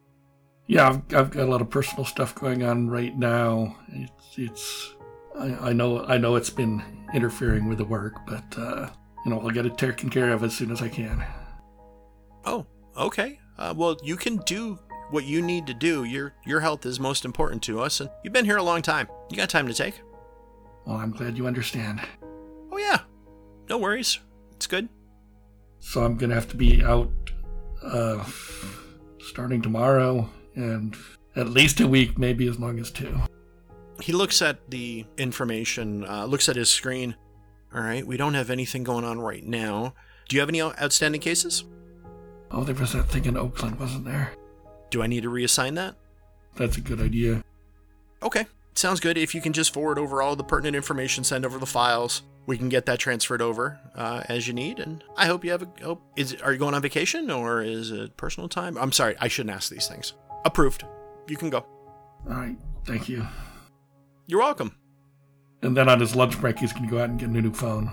Speaker 3: Yeah, I've, I've got a lot of personal stuff going on right now. It's, it's I, I know I know it's been interfering with the work, but uh, you know I'll get it taken care of as soon as I can.
Speaker 2: Oh, okay. Uh, well, you can do what you need to do. Your your health is most important to us, and you've been here a long time. You got time to take.
Speaker 3: Well, I'm glad you understand.
Speaker 2: Oh yeah, no worries. It's good.
Speaker 3: So I'm gonna have to be out uh, starting tomorrow and at least a week, maybe as long as two.
Speaker 2: He looks at the information, uh, looks at his screen. All right, we don't have anything going on right now. Do you have any outstanding cases?
Speaker 3: Oh, there was that thing in Oakland, wasn't there?
Speaker 2: Do I need to reassign that?
Speaker 3: That's a good idea.
Speaker 2: Okay, sounds good. If you can just forward over all the pertinent information, send over the files. We can get that transferred over uh, as you need, and I hope you have a. Hope is are you going on vacation or is it personal time? I'm sorry, I shouldn't ask these things. Approved. You can go.
Speaker 3: All right, thank you.
Speaker 2: You're welcome.
Speaker 3: And then on his lunch break, he's going to go out and get a new phone.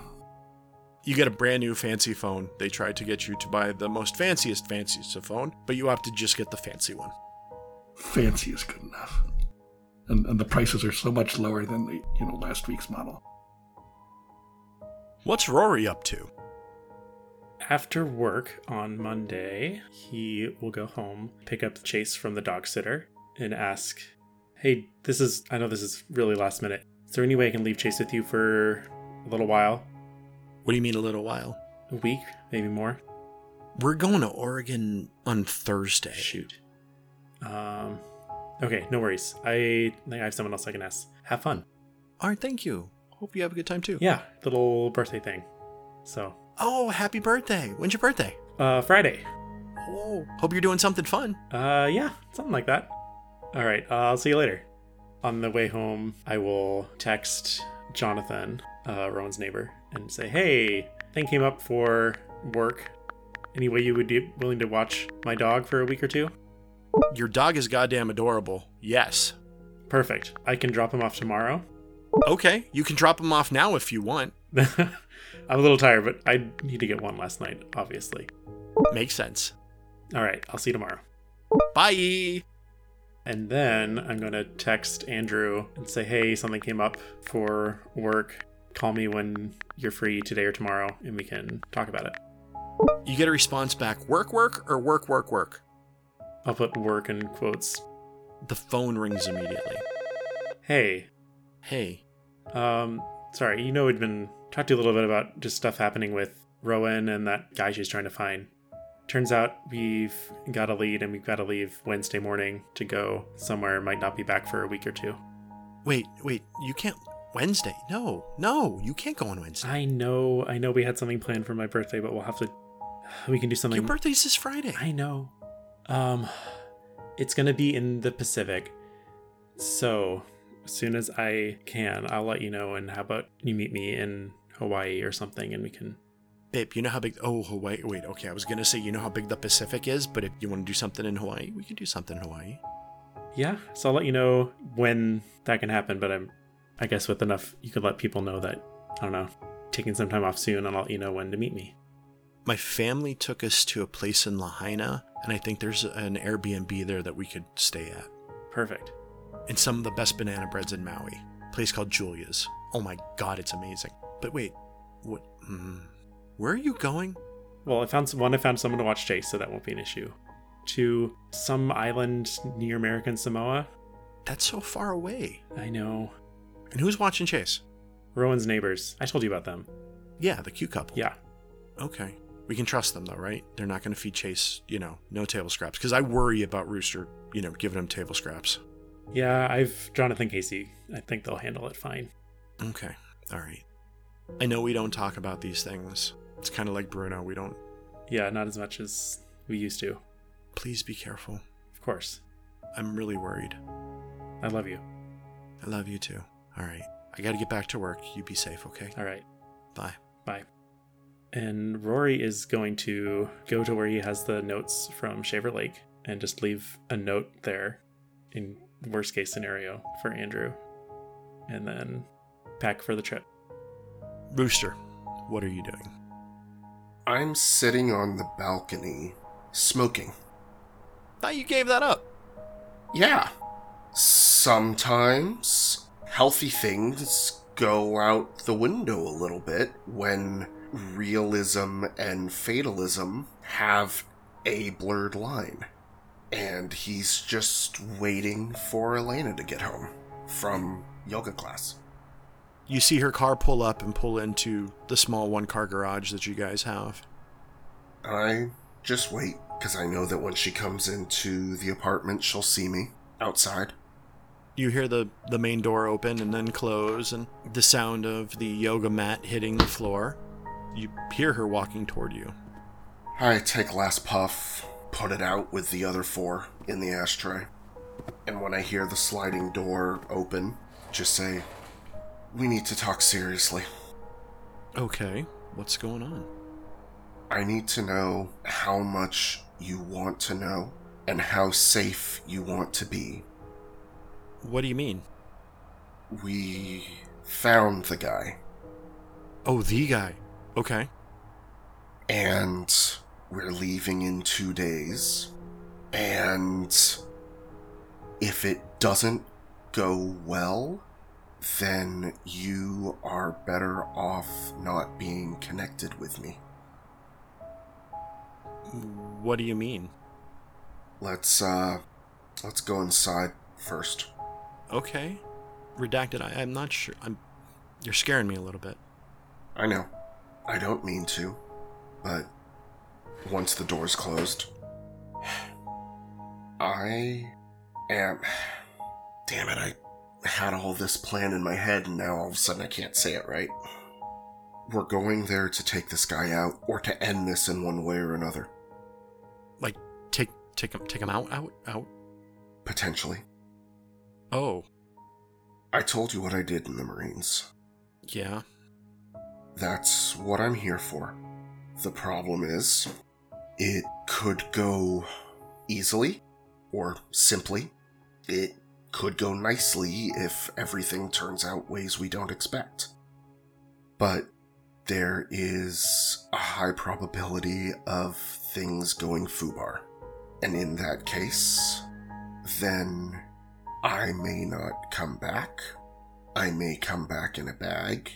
Speaker 2: You get a brand new fancy phone. They tried to get you to buy the most fanciest, fanciest phone, but you have to just get the fancy one.
Speaker 3: Fancy is good enough. And, and the prices are so much lower than the you know last week's model.
Speaker 2: What's Rory up to?
Speaker 4: After work on Monday, he will go home, pick up Chase from the dog sitter, and ask, Hey, this is, I know this is really last minute. Is there any way I can leave Chase with you for a little while?
Speaker 2: What do you mean a little while?
Speaker 4: A week? Maybe more?
Speaker 2: We're going to Oregon on Thursday.
Speaker 4: Shoot. Um, okay, no worries. I I have someone else I can ask. Have fun.
Speaker 2: All right, thank you. Hope you have a good time too.
Speaker 4: Yeah, little birthday thing. So,
Speaker 2: Oh, happy birthday. When's your birthday?
Speaker 4: uh, Friday.
Speaker 2: Oh, hope you're doing something fun.
Speaker 4: Uh, yeah, something like that. All right, uh, I'll see you later. On the way home, I will text Jonathan, uh, Rowan's neighbor, and say, "Hey, thing came up for work. Any way you would be willing to watch my dog for a week or two?
Speaker 2: Your dog is goddamn adorable. Yes.
Speaker 4: Perfect. I can drop him off tomorrow.
Speaker 2: Okay, you can drop him off now if you want. [laughs]
Speaker 4: I'm a little tired, but I need to get one last night, obviously.
Speaker 2: Makes sense.
Speaker 4: All right, I'll see you tomorrow."
Speaker 2: Bye.
Speaker 4: And then I'm going to text Andrew and say, hey, something came up for work. Call me when you're free today or tomorrow and we can talk about it.
Speaker 2: You get a response back work, work, or work, work, work.
Speaker 4: I'll put work in quotes.
Speaker 2: The phone rings immediately.
Speaker 4: Hey,
Speaker 2: Hey,
Speaker 4: um, sorry, you know, we'd been talked to you a little bit about just stuff happening with Rowan and that guy she's trying to find. Turns out we've got a lead and we've got to leave Wednesday morning to go somewhere. Might not be back for a week or two.
Speaker 2: Wait, wait, you can't. Wednesday? No, no, you can't go on Wednesday.
Speaker 4: I know, I know we had something planned for my birthday, but we'll have to. We can do something.
Speaker 2: Your birthday's this Friday.
Speaker 4: I know. Um, it's gonna be in the Pacific. So, as soon as I can, I'll let you know. And how about you meet me in Hawaii or something, and we can.
Speaker 2: Babe, you know how big. Oh, Hawaii. Wait, okay. I was gonna say you know how big the Pacific is, but if you want to do something in Hawaii, we can do something in Hawaii.
Speaker 4: Yeah, so I'll let you know when that can happen. But I'm, I guess, with enough, you could let people know that I don't know, taking some time off soon, and I'll let you know when to meet me.
Speaker 2: My family took us to a place in Lahaina, and I think there's an Airbnb there that we could stay at.
Speaker 4: Perfect.
Speaker 2: And some of the best banana breads in Maui. place called Julia's. Oh my god, it's amazing. But wait, what? Mm, where are you going?
Speaker 4: Well, I found one. I found someone to watch Chase, so that won't be an issue. To some island near American Samoa.
Speaker 2: That's so far away.
Speaker 4: I know.
Speaker 2: And who's watching Chase?
Speaker 4: Rowan's neighbors. I told you about them.
Speaker 2: Yeah, the cute couple.
Speaker 4: Yeah.
Speaker 2: Okay. We can trust them though, right? They're not going to feed Chase, you know, no table scraps. Because I worry about Rooster, you know, giving him table scraps.
Speaker 4: Yeah, I've Jonathan Casey. I think they'll handle it fine.
Speaker 2: Okay. All right. I know we don't talk about these things. It's kind of like Bruno. We don't.
Speaker 4: Yeah, not as much as we used to.
Speaker 2: Please be careful.
Speaker 4: Of course.
Speaker 2: I'm really worried.
Speaker 4: I love you.
Speaker 2: I love you too. All right. I got to get back to work. You be safe, okay?
Speaker 4: All right.
Speaker 2: Bye.
Speaker 4: Bye. And Rory is going to go to where he has the notes from Shaver Lake and just leave a note there in worst case scenario for Andrew. And then pack for the trip.
Speaker 2: Rooster, what are you doing?
Speaker 5: I'm sitting on the balcony, smoking.
Speaker 2: Thought you gave that up.
Speaker 5: Yeah. Sometimes healthy things go out the window a little bit when realism and fatalism have a blurred line. And he's just waiting for Elena to get home from yoga class.
Speaker 2: You see her car pull up and pull into the small one car garage that you guys have.
Speaker 5: I just wait, because I know that when she comes into the apartment, she'll see me outside.
Speaker 2: You hear the, the main door open and then close, and the sound of the yoga mat hitting the floor. You hear her walking toward you.
Speaker 5: I take last puff, put it out with the other four in the ashtray. And when I hear the sliding door open, just say, We need to talk seriously.
Speaker 2: Okay, what's going on?
Speaker 5: I need to know how much you want to know and how safe you want to be.
Speaker 2: What do you mean?
Speaker 5: We found the guy,
Speaker 2: Oh, the guy. Okay.
Speaker 5: and we're leaving in two days. And if it doesn't go well, then you are better off not being connected with me.
Speaker 2: What do you mean?
Speaker 5: Let's uh let's go inside first.
Speaker 2: Okay. Redacted, I, I'm not sure. I'm. You're scaring me a little bit.
Speaker 5: I know. I don't mean to, but once the door's closed, [sighs] I am. [sighs] Damn it, I had all this plan in my head and now all of a sudden I can't say it right. We're going there to take this guy out or to end this in one way or another,
Speaker 2: Like, take take him take him out out out.
Speaker 5: potentially.
Speaker 2: Oh,
Speaker 5: I told you what I did in the Marines.
Speaker 2: yeah.
Speaker 5: That's what I'm here for. The problem is, it could go easily or simply. It could go nicely if everything turns out ways we don't expect. But there is a high probability of things going FUBAR. And in that case, then I may not come back. I may come back in a bag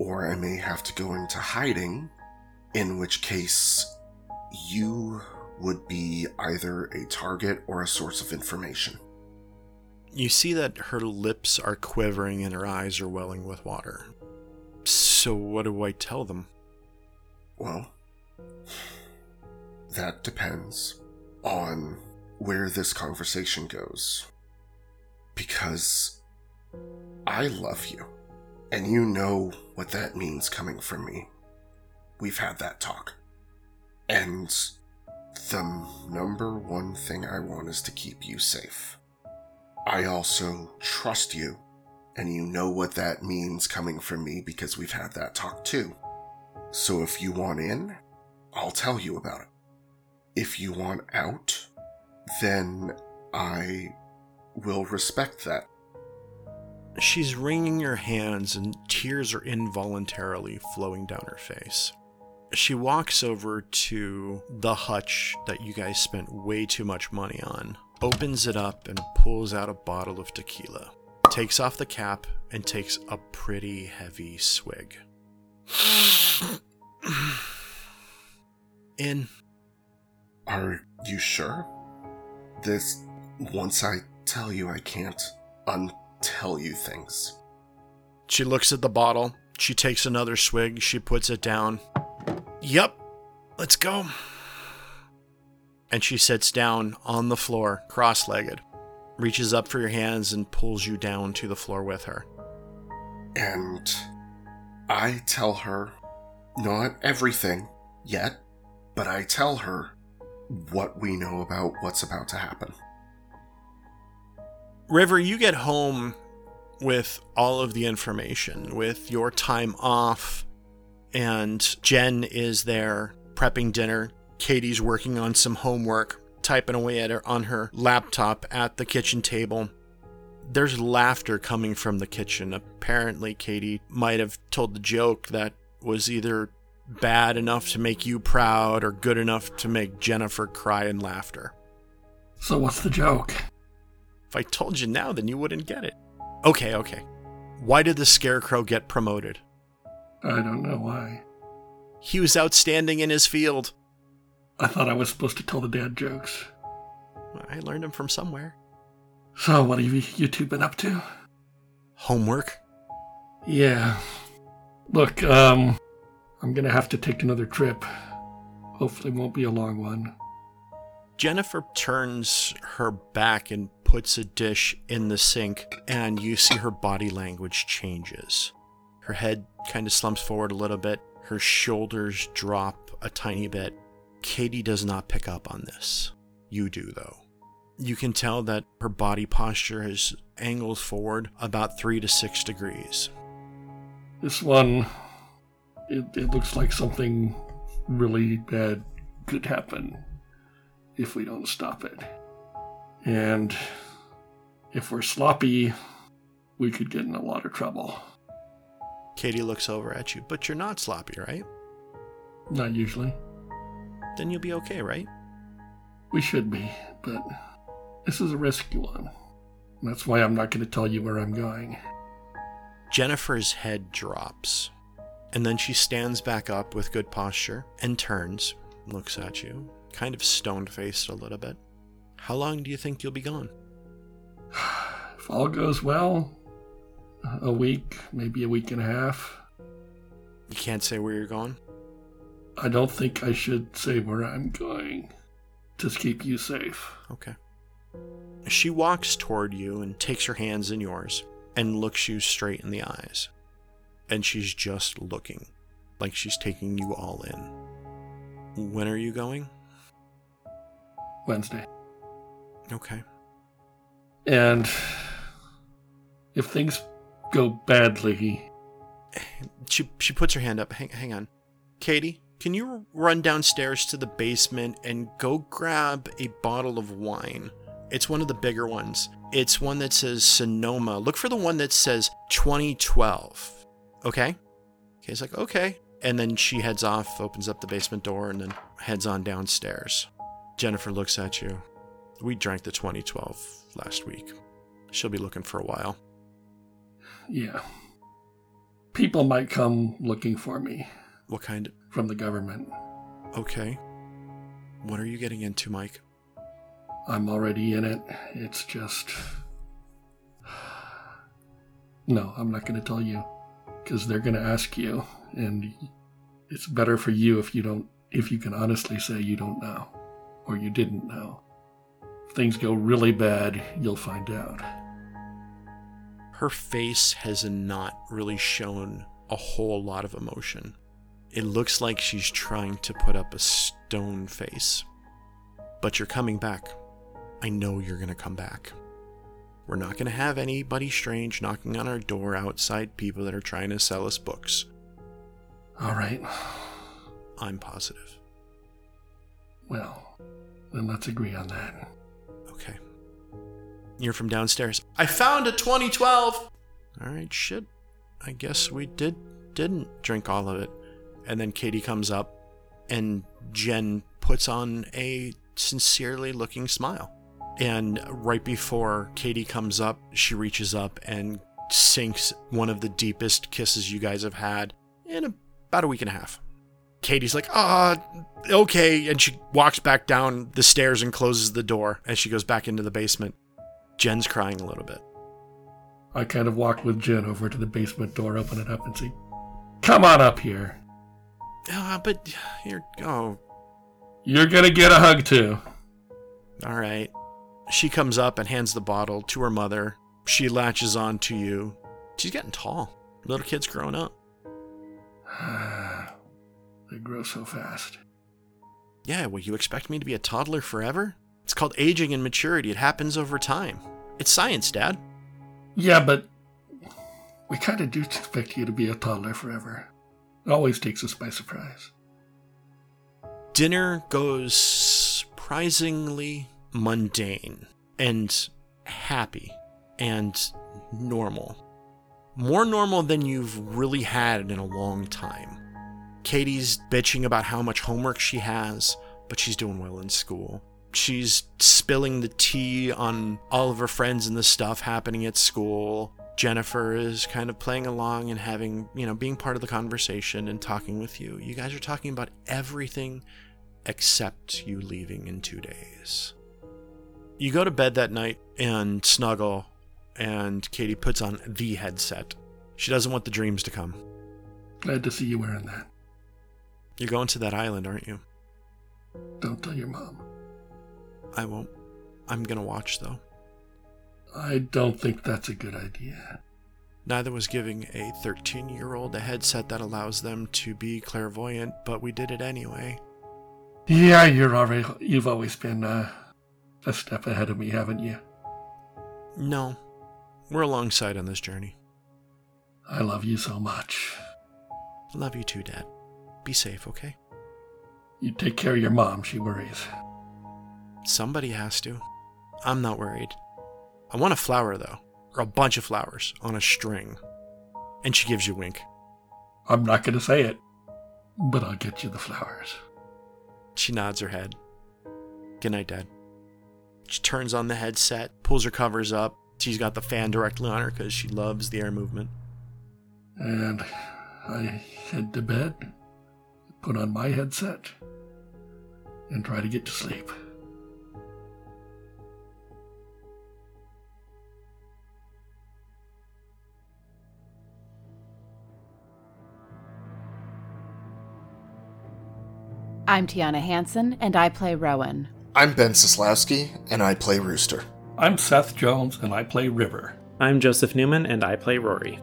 Speaker 5: or I may have to go into hiding, in which case you would be either a target or a source of information.
Speaker 2: You see that her lips are quivering and her eyes are welling with water. So what do I tell them?
Speaker 5: Well, that depends on where this conversation goes. Because I love you, and you know what that means coming from me. We've had that talk. And the number one thing I want is to keep you safe. I also trust you, and you know what that means coming from me because we've had that talk too. So if you want in, I'll tell you about it. If you want out, then I will respect that.
Speaker 2: She's wringing her hands, and tears are involuntarily flowing down her face. She walks over to the hutch that you guys spent way too much money on, opens it up, and pulls out a bottle of tequila. Takes off the cap and takes a pretty heavy swig. [sighs] In.
Speaker 5: Are you sure? This, once I tell you, I can't untell you things.
Speaker 2: She looks at the bottle. She takes another swig. She puts it down. Yep, let's go. And she sits down on the floor, cross legged, reaches up for your hands, and pulls you down to the floor with her.
Speaker 5: And I tell her not everything yet, but I tell her what we know about what's about to happen.
Speaker 2: River, you get home with all of the information, with your time off, and Jen is there prepping dinner. Katie's working on some homework, typing away at her on her laptop at the kitchen table. There's laughter coming from the kitchen. Apparently, Katie might have told the joke that was either bad enough to make you proud or good enough to make Jennifer cry in laughter.
Speaker 3: So, what's the joke?
Speaker 2: If I told you now, then you wouldn't get it. Okay, okay. Why did the Scarecrow get promoted?
Speaker 3: I don't know why.
Speaker 2: He was outstanding in his field.
Speaker 3: I thought I was supposed to tell the dad jokes.
Speaker 2: I learned them from somewhere.
Speaker 3: So, what have you, you two been up to?
Speaker 2: Homework?
Speaker 3: Yeah. Look, um, I'm gonna have to take another trip. Hopefully, it won't be a long one.
Speaker 2: Jennifer turns her back and puts a dish in the sink, and you see her body language changes. Her head kind of slumps forward a little bit, her shoulders drop a tiny bit. Katie does not pick up on this. You do, though. You can tell that her body posture has angled forward about three to six degrees.
Speaker 3: This one, it, it looks like something really bad could happen if we don't stop it. And if we're sloppy, we could get in a lot of trouble.
Speaker 2: Katie looks over at you, but you're not sloppy, right?
Speaker 3: Not usually.
Speaker 2: Then you'll be okay, right?
Speaker 3: We should be, but this is a risky one. That's why I'm not going to tell you where I'm going.
Speaker 2: Jennifer's head drops, and then she stands back up with good posture and turns, looks at you, kind of stone faced a little bit. How long do you think you'll be gone? [sighs]
Speaker 3: If all goes well, a week, maybe a week and a half.
Speaker 2: You can't say where you're going?
Speaker 3: I don't think I should say where I'm going. Just keep you safe.
Speaker 2: Okay. She walks toward you and takes her hands in yours and looks you straight in the eyes. And she's just looking, like she's taking you all in. When are you going?
Speaker 3: Wednesday.
Speaker 2: Okay.
Speaker 3: And if things go badly,
Speaker 2: She she puts her hand up. Hang hang on. Katie, can you run downstairs to the basement and go grab a bottle of wine? It's one of the bigger ones. It's one that says Sonoma. Look for the one that says 2012. Okay? Kay's like, okay. And then she heads off, opens up the basement door, and then heads on downstairs. Jennifer looks at you. We drank the 2012 last week. She'll be looking for a while.
Speaker 3: yeah. People might come looking for me
Speaker 2: What kind?
Speaker 3: From the government.
Speaker 2: Okay. What are you getting into, Mike?
Speaker 3: I'm already in it. It's just. No, I'm not going to tell you. Because they're going to ask you, and it's better for you if you don't if you can honestly say you don't know or you didn't know. If things go really bad, you'll find out.
Speaker 2: Her face has not really shown a whole lot of emotion. It looks like she's trying to put up a stone face. But you're coming back. I know you're going to come back. We're not going to have anybody strange knocking on our door outside people that are trying to sell us books.
Speaker 3: All right.
Speaker 2: I'm positive.
Speaker 3: Well, then let's agree on that.
Speaker 2: Okay. You're from downstairs. I found a 2012. All right, shit. I guess we did didn't drink all of it. And then Katie comes up and Jen puts on a sincerely looking smile. And right before Katie comes up, she reaches up and sinks one of the deepest kisses you guys have had in about a week and a half. Katie's like, ah, okay. And she walks back down the stairs and closes the door as she goes back into the basement. Jen's crying a little bit.
Speaker 3: I kind of walk with Jen over to the basement door, open it up, and say, Come on up here.
Speaker 2: Ah, but you're, oh,
Speaker 3: You're gonna get a hug too.
Speaker 2: all right. She comes up and hands the bottle to her mother. She latches on to you. She's getting tall. Little kid's growing up. [sighs]
Speaker 3: they grow so fast.
Speaker 2: Yeah, well, you expect me to be a toddler forever? It's called aging and maturity. It happens over time. It's science, Dad.
Speaker 3: Yeah, but we kind of do expect you to be a toddler forever. It always takes us by surprise.
Speaker 2: Dinner goes surprisingly mundane and happy and normal. More normal than you've really had in a long time. Katie's bitching about how much homework she has, but she's doing well in school. She's spilling the tea on all of her friends and the stuff happening at school. Jennifer is kind of playing along and having, you know, being part of the conversation and talking with you. You guys are talking about everything except you leaving in two days. You go to bed that night and snuggle, and Katie puts on the headset. She doesn't want the dreams to come.
Speaker 3: Glad to see you wearing that.
Speaker 2: You're going to that island, aren't you?
Speaker 3: Don't tell your mom.
Speaker 2: I won't. I'm gonna watch, though.
Speaker 3: I don't think that's a good idea.
Speaker 2: Neither was giving a 13 year old a headset that allows them to be clairvoyant, but we did it anyway.
Speaker 3: Yeah, you're already. You've always been uh, a step ahead of me, haven't you?
Speaker 2: No, we're alongside on this journey.
Speaker 3: I love you so much.
Speaker 2: Love you too, Dad. Be safe, okay?
Speaker 3: You take care of your mom. She worries.
Speaker 2: Somebody has to. I'm not worried. I want a flower, though, or a bunch of flowers on a string. And she gives you a wink.
Speaker 3: I'm not going to say it, but I'll get you the flowers.
Speaker 2: She nods her head. Good night, Dad. She turns on the headset, pulls her covers up. She's got the fan directly on her because she loves the air movement.
Speaker 3: And I head to bed, put on my headset, and try to get to sleep.
Speaker 1: I'm Tiana Hansen, and I play Rowan.
Speaker 6: I'm Ben Sislowski, and I play Rooster.
Speaker 3: I'm Seth Jones, and I play River.
Speaker 4: I'm Joseph Newman, and I play Rory.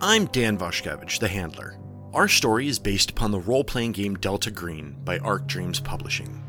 Speaker 2: I'm Dan Voshkevich, the handler. Our story is based upon the role playing game Delta Green by Arc Dreams Publishing.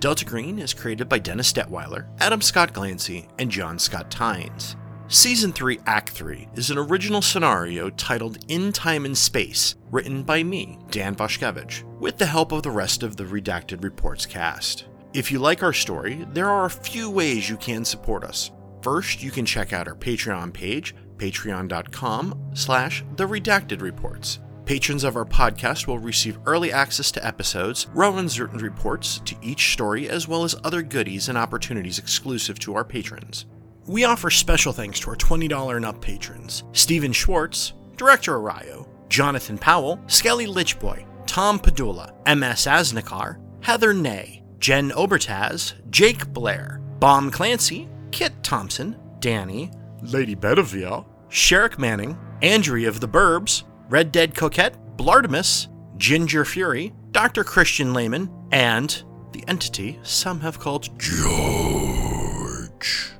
Speaker 2: Delta Green is created by Dennis Detweiler, Adam Scott Glancy, and John Scott Tynes. Season 3, Act 3 is an original scenario titled In Time and Space, written by me, Dan Voshkevich, with the help of the rest of the Redacted Reports cast. If you like our story, there are a few ways you can support us. First, you can check out our Patreon page, patreon.com slash the redacted reports. Patrons of our podcast will receive early access to episodes, Rowan's written reports to each story, as well as other goodies and opportunities exclusive to our patrons. We offer special thanks to our $20 and up patrons Stephen Schwartz, Director Arayo, Jonathan Powell, Skelly Lichboy, Tom Padula, MS Asnikar, Heather Ney, Jen Obertaz, Jake Blair, Bomb Clancy, Kit Thompson, Danny, Lady Bedivere, Sherrick Manning, Andrea of the Burbs, Red Dead Coquette, Blartimus, Ginger Fury, Dr. Christian Lehman, and the entity some have called George.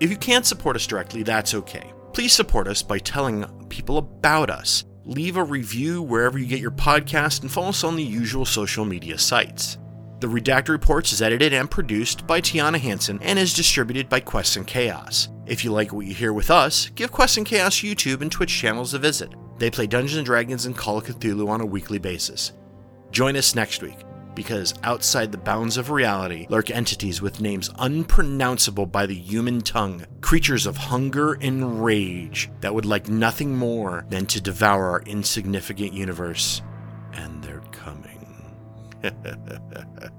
Speaker 2: If you can't support us directly, that's okay. Please support us by telling people about us. Leave a review wherever you get your podcast and follow us on the usual social media sites. The Redacted Reports is edited and produced by Tiana Hansen and is distributed by Quest and Chaos. If you like what you hear with us, give Quest and Chaos YouTube and Twitch channels a visit. They play Dungeons and Dragons and Call of Cthulhu on a weekly basis. Join us next week, because outside the bounds of reality lurk entities with names unpronounceable by the human tongue, creatures of hunger and rage that would like nothing more than to devour our insignificant universe. And they're coming. [laughs]